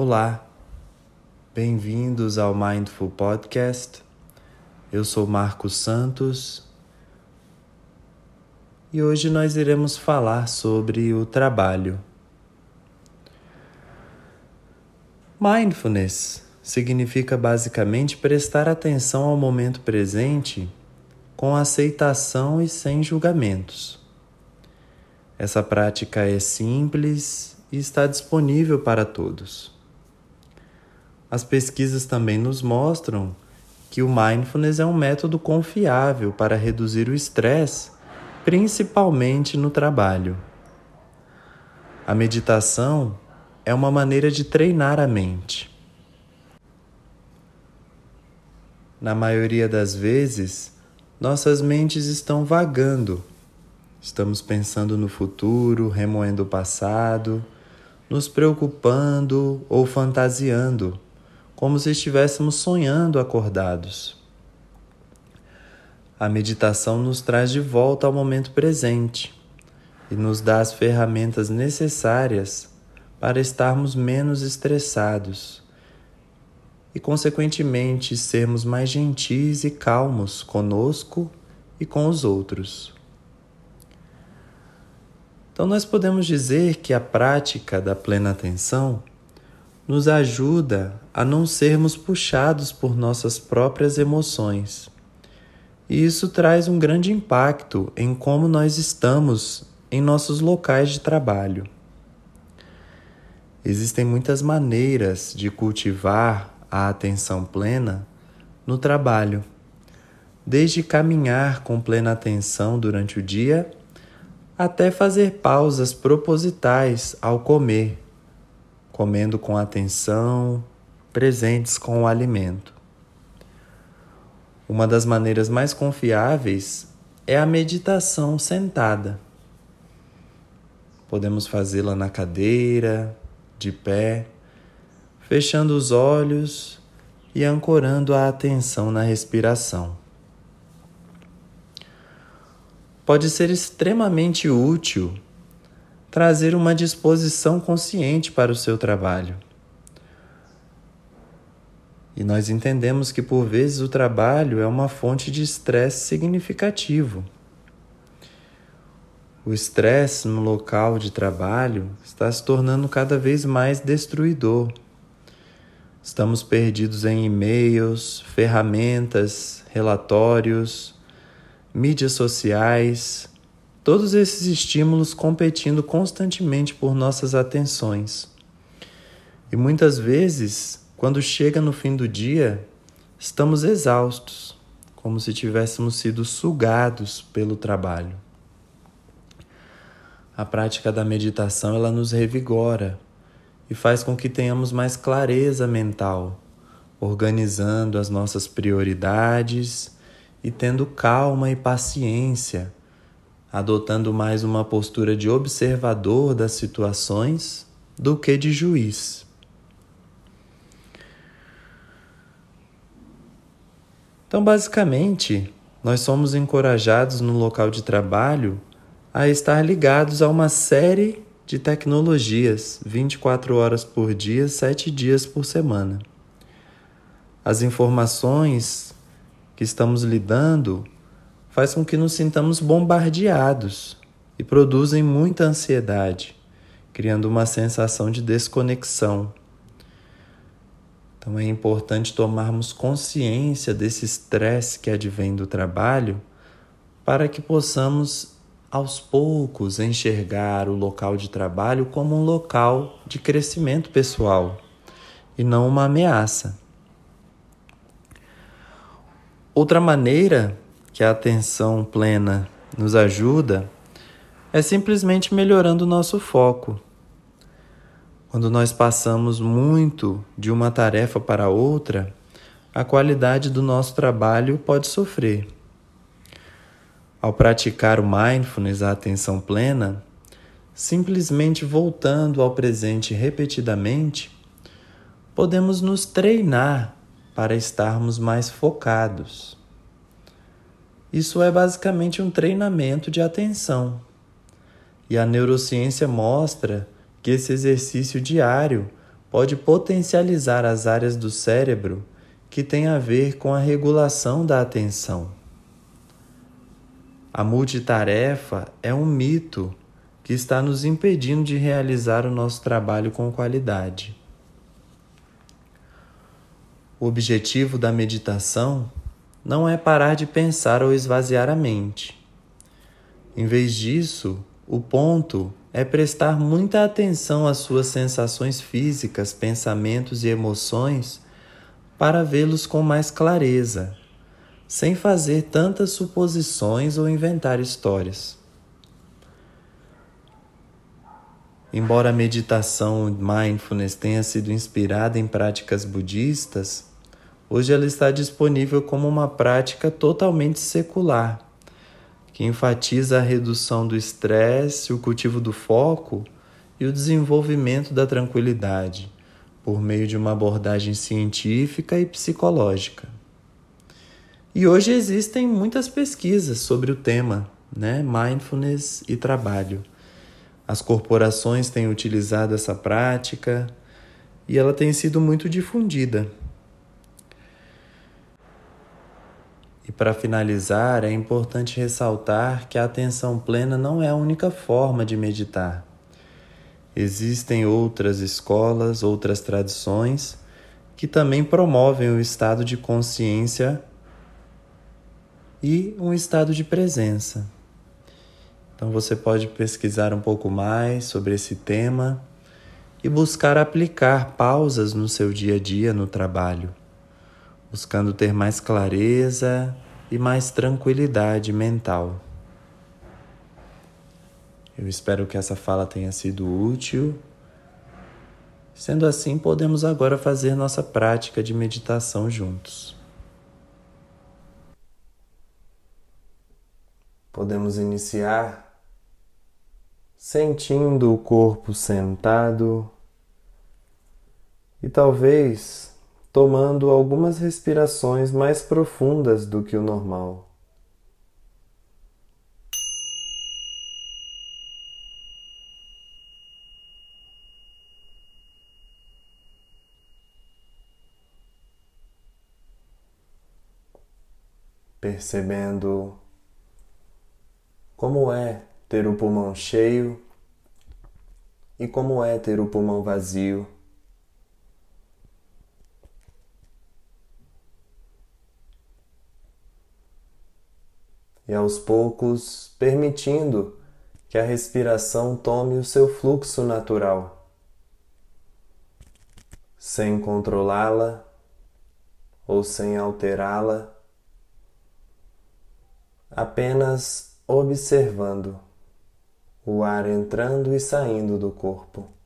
Olá, bem-vindos ao Mindful Podcast. Eu sou Marcos Santos e hoje nós iremos falar sobre o trabalho. Mindfulness significa basicamente prestar atenção ao momento presente com aceitação e sem julgamentos. Essa prática é simples e está disponível para todos. As pesquisas também nos mostram que o mindfulness é um método confiável para reduzir o estresse, principalmente no trabalho. A meditação é uma maneira de treinar a mente. Na maioria das vezes, nossas mentes estão vagando. Estamos pensando no futuro, remoendo o passado, nos preocupando ou fantasiando como se estivéssemos sonhando acordados. A meditação nos traz de volta ao momento presente e nos dá as ferramentas necessárias para estarmos menos estressados e, consequentemente, sermos mais gentis e calmos conosco e com os outros. Então, nós podemos dizer que a prática da plena atenção nos ajuda a não sermos puxados por nossas próprias emoções. E isso traz um grande impacto em como nós estamos em nossos locais de trabalho. Existem muitas maneiras de cultivar a atenção plena no trabalho, desde caminhar com plena atenção durante o dia até fazer pausas propositais ao comer comendo com atenção, presentes com o alimento. Uma das maneiras mais confiáveis é a meditação sentada. Podemos fazê-la na cadeira, de pé, fechando os olhos e ancorando a atenção na respiração. Pode ser extremamente útil trazer uma disposição consciente para o seu trabalho. E nós entendemos que por vezes o trabalho é uma fonte de estresse significativo. O estresse no local de trabalho está se tornando cada vez mais destruidor. Estamos perdidos em e-mails, ferramentas, relatórios, mídias sociais, Todos esses estímulos competindo constantemente por nossas atenções. E muitas vezes, quando chega no fim do dia, estamos exaustos, como se tivéssemos sido sugados pelo trabalho. A prática da meditação ela nos revigora e faz com que tenhamos mais clareza mental, organizando as nossas prioridades e tendo calma e paciência adotando mais uma postura de observador das situações do que de juiz. Então, basicamente, nós somos encorajados no local de trabalho a estar ligados a uma série de tecnologias 24 horas por dia, 7 dias por semana. As informações que estamos lidando faz com que nos sintamos bombardeados e produzem muita ansiedade, criando uma sensação de desconexão. Então é importante tomarmos consciência desse estresse que advém do trabalho para que possamos aos poucos enxergar o local de trabalho como um local de crescimento pessoal e não uma ameaça. Outra maneira que a atenção plena nos ajuda é simplesmente melhorando o nosso foco. Quando nós passamos muito de uma tarefa para outra, a qualidade do nosso trabalho pode sofrer. Ao praticar o mindfulness, a atenção plena, simplesmente voltando ao presente repetidamente, podemos nos treinar para estarmos mais focados. Isso é basicamente um treinamento de atenção. E a neurociência mostra que esse exercício diário pode potencializar as áreas do cérebro que têm a ver com a regulação da atenção. A multitarefa é um mito que está nos impedindo de realizar o nosso trabalho com qualidade. O objetivo da meditação não é parar de pensar ou esvaziar a mente. Em vez disso, o ponto é prestar muita atenção às suas sensações físicas, pensamentos e emoções para vê-los com mais clareza, sem fazer tantas suposições ou inventar histórias. Embora a meditação mindfulness tenha sido inspirada em práticas budistas, Hoje ela está disponível como uma prática totalmente secular, que enfatiza a redução do estresse, o cultivo do foco e o desenvolvimento da tranquilidade, por meio de uma abordagem científica e psicológica. E hoje existem muitas pesquisas sobre o tema, né? Mindfulness e trabalho. As corporações têm utilizado essa prática e ela tem sido muito difundida. E para finalizar, é importante ressaltar que a atenção plena não é a única forma de meditar. Existem outras escolas, outras tradições que também promovem o estado de consciência e um estado de presença. Então você pode pesquisar um pouco mais sobre esse tema e buscar aplicar pausas no seu dia a dia no trabalho buscando ter mais clareza e mais tranquilidade mental. Eu espero que essa fala tenha sido útil. Sendo assim, podemos agora fazer nossa prática de meditação juntos. Podemos iniciar sentindo o corpo sentado e talvez tomando algumas respirações mais profundas do que o normal. Percebendo como é ter o pulmão cheio e como é ter o pulmão vazio. E aos poucos permitindo que a respiração tome o seu fluxo natural, sem controlá-la ou sem alterá-la, apenas observando o ar entrando e saindo do corpo.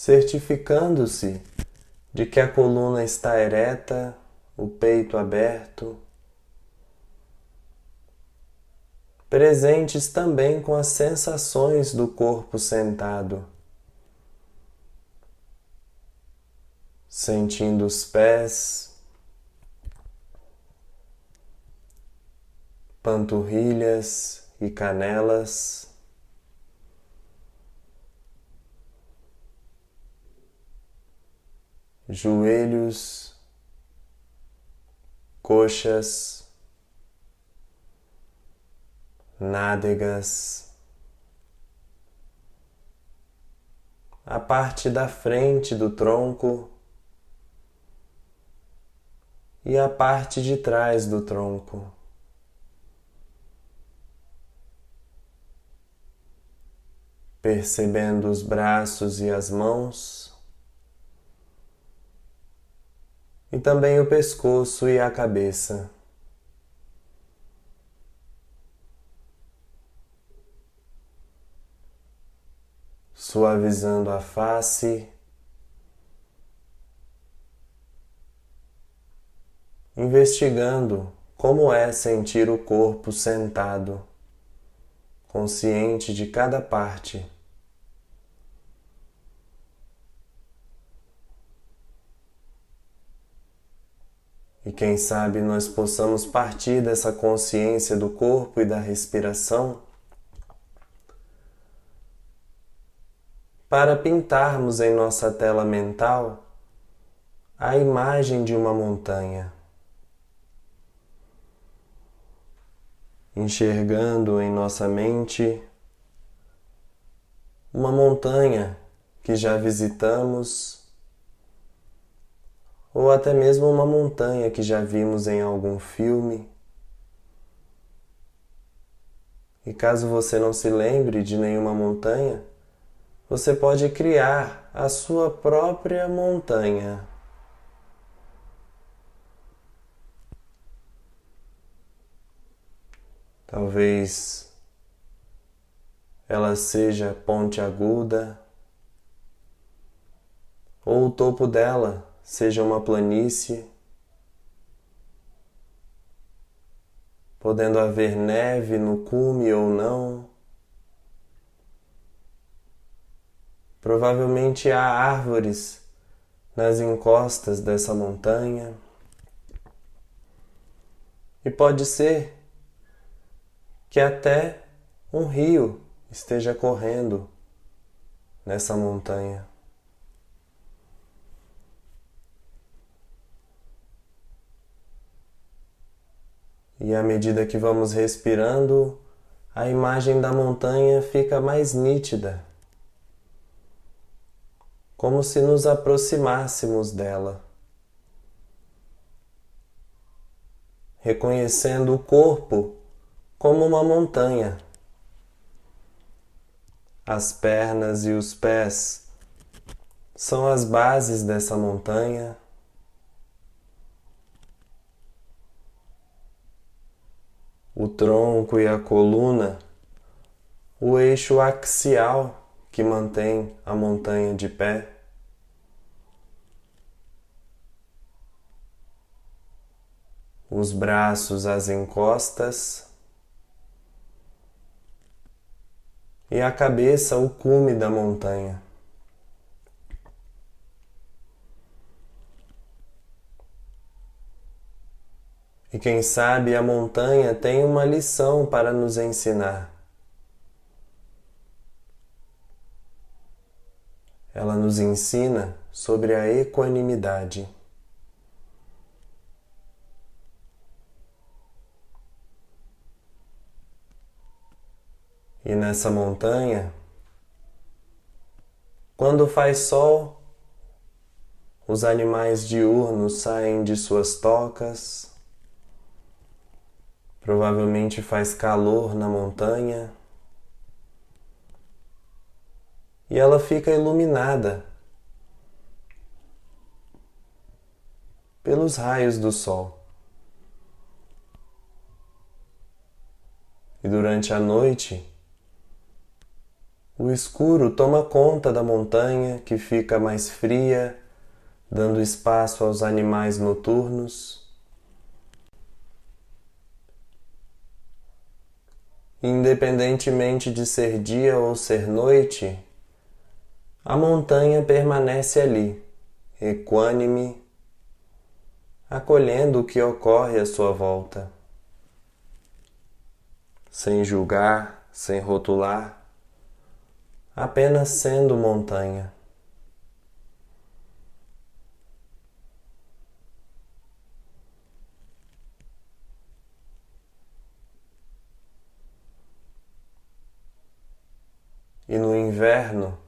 Certificando-se de que a coluna está ereta, o peito aberto, presentes também com as sensações do corpo sentado, sentindo os pés, panturrilhas e canelas. Joelhos, coxas, nádegas, a parte da frente do tronco e a parte de trás do tronco. Percebendo os braços e as mãos. E também o pescoço e a cabeça. Suavizando a face, investigando como é sentir o corpo sentado, consciente de cada parte. E quem sabe nós possamos partir dessa consciência do corpo e da respiração para pintarmos em nossa tela mental a imagem de uma montanha, enxergando em nossa mente uma montanha que já visitamos, ou até mesmo uma montanha que já vimos em algum filme. E caso você não se lembre de nenhuma montanha, você pode criar a sua própria montanha. Talvez ela seja ponte aguda, ou o topo dela seja uma planície, podendo haver neve no cume ou não. Provavelmente há árvores nas encostas dessa montanha. E pode ser que até um rio esteja correndo nessa montanha. E à medida que vamos respirando, a imagem da montanha fica mais nítida. Como se nos aproximássemos dela, reconhecendo o corpo como uma montanha, as pernas e os pés são as bases dessa montanha. O tronco e a coluna, o eixo axial que mantém a montanha de pé. Os braços às encostas e a cabeça o cume da montanha. E quem sabe a montanha tem uma lição para nos ensinar. ela nos ensina sobre a equanimidade. E nessa montanha, quando faz sol, os animais diurnos saem de suas tocas, provavelmente faz calor na montanha. e ela fica iluminada pelos raios do sol. E durante a noite, o escuro toma conta da montanha que fica mais fria, dando espaço aos animais noturnos. Independentemente de ser dia ou ser noite, a montanha permanece ali, equânime, acolhendo o que ocorre à sua volta, sem julgar, sem rotular, apenas sendo montanha. E no inverno,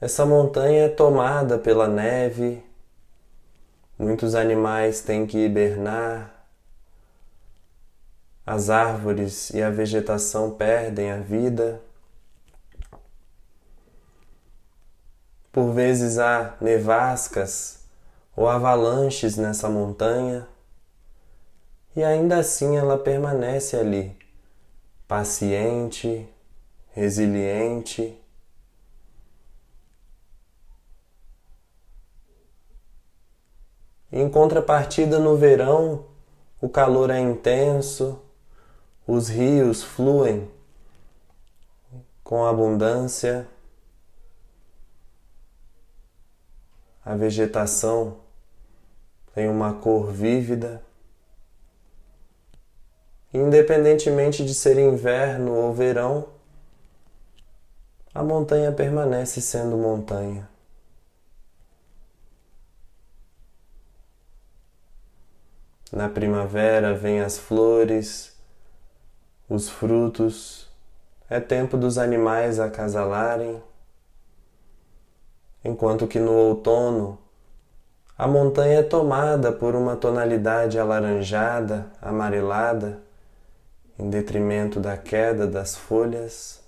essa montanha é tomada pela neve, muitos animais têm que hibernar, as árvores e a vegetação perdem a vida. Por vezes há nevascas ou avalanches nessa montanha, e ainda assim ela permanece ali, paciente, resiliente Em contrapartida, no verão, o calor é intenso, os rios fluem com abundância, a vegetação tem uma cor vívida. Independentemente de ser inverno ou verão, a montanha permanece sendo montanha. Na primavera vêm as flores, os frutos, é tempo dos animais acasalarem, enquanto que no outono a montanha é tomada por uma tonalidade alaranjada, amarelada, em detrimento da queda das folhas.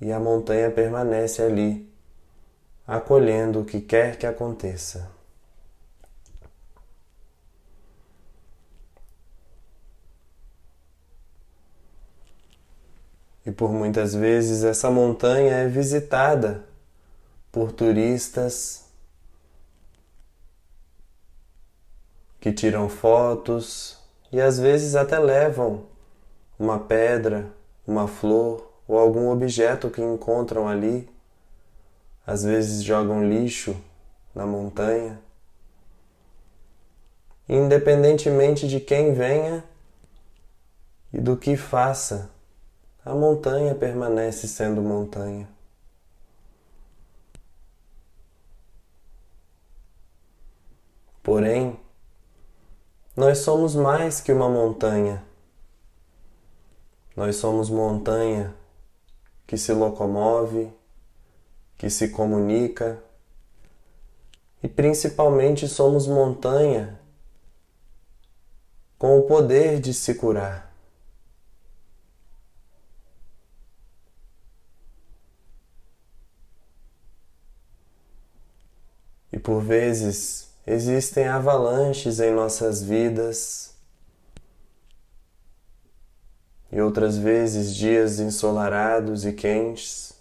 E a montanha permanece ali acolhendo o que quer que aconteça. E por muitas vezes essa montanha é visitada por turistas que tiram fotos e às vezes até levam uma pedra, uma flor ou algum objeto que encontram ali às vezes jogam lixo na montanha. Independentemente de quem venha e do que faça, a montanha permanece sendo montanha. Porém, nós somos mais que uma montanha. Nós somos montanha que se locomove, que se comunica e principalmente somos montanha com o poder de se curar. E por vezes existem avalanches em nossas vidas, e outras vezes dias ensolarados e quentes.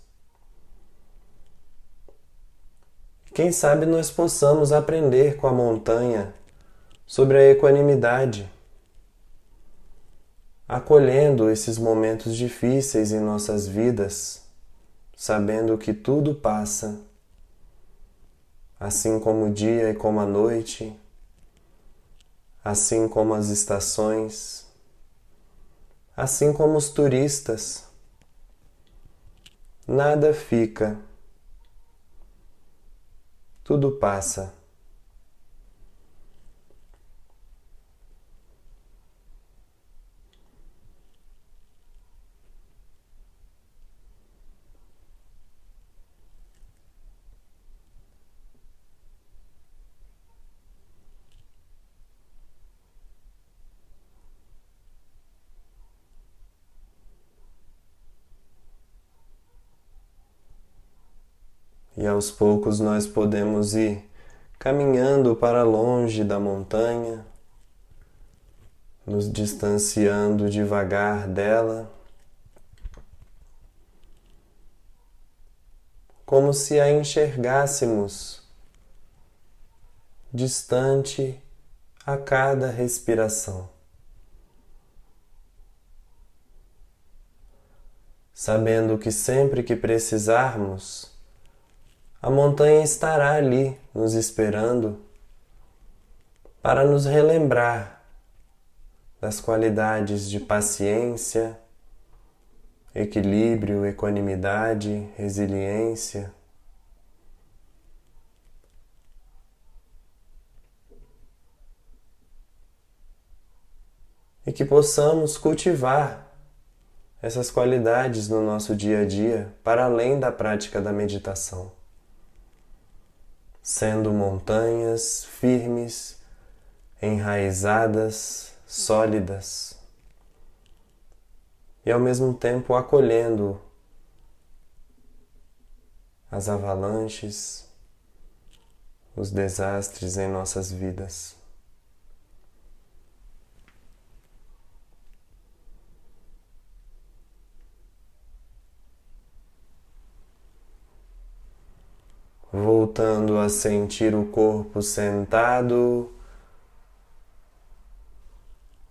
Quem sabe nós possamos aprender com a montanha sobre a equanimidade, acolhendo esses momentos difíceis em nossas vidas, sabendo que tudo passa, assim como o dia e como a noite, assim como as estações, assim como os turistas. Nada fica tudo passa. E aos poucos nós podemos ir caminhando para longe da montanha, nos distanciando devagar dela, como se a enxergássemos distante a cada respiração. Sabendo que sempre que precisarmos, a montanha estará ali nos esperando para nos relembrar das qualidades de paciência, equilíbrio, equanimidade, resiliência. E que possamos cultivar essas qualidades no nosso dia a dia para além da prática da meditação sendo montanhas firmes, enraizadas, sólidas, e ao mesmo tempo acolhendo as avalanches, os desastres em nossas vidas. a sentir o corpo sentado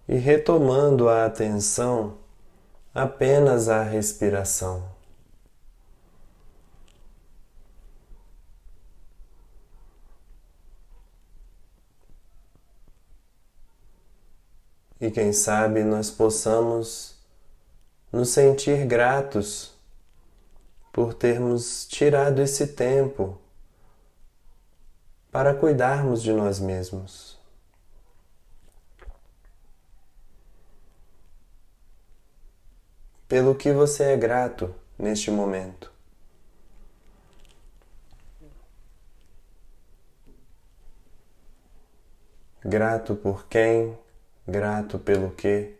e retomando a atenção apenas à respiração. E quem sabe nós possamos nos sentir gratos por termos tirado esse tempo para cuidarmos de nós mesmos. Pelo que você é grato neste momento. Grato por quem, grato pelo que.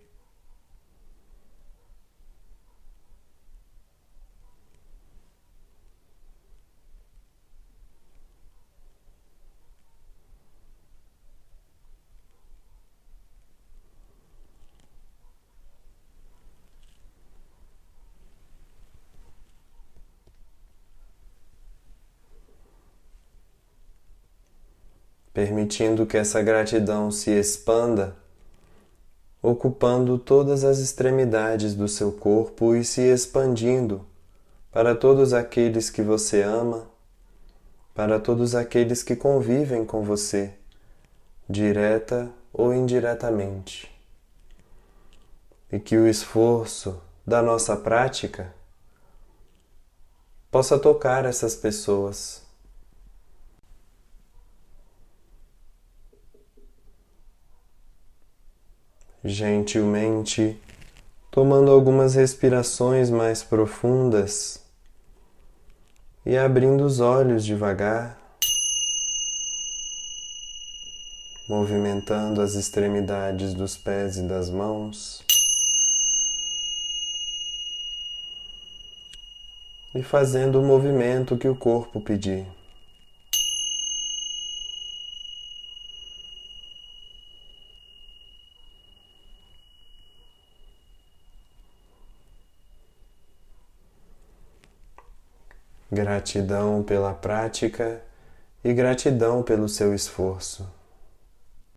Permitindo que essa gratidão se expanda, ocupando todas as extremidades do seu corpo e se expandindo para todos aqueles que você ama, para todos aqueles que convivem com você, direta ou indiretamente. E que o esforço da nossa prática possa tocar essas pessoas gentilmente, tomando algumas respirações mais profundas e abrindo os olhos devagar, movimentando as extremidades dos pés e das mãos. E fazendo o movimento que o corpo pedir. Gratidão pela prática e gratidão pelo seu esforço.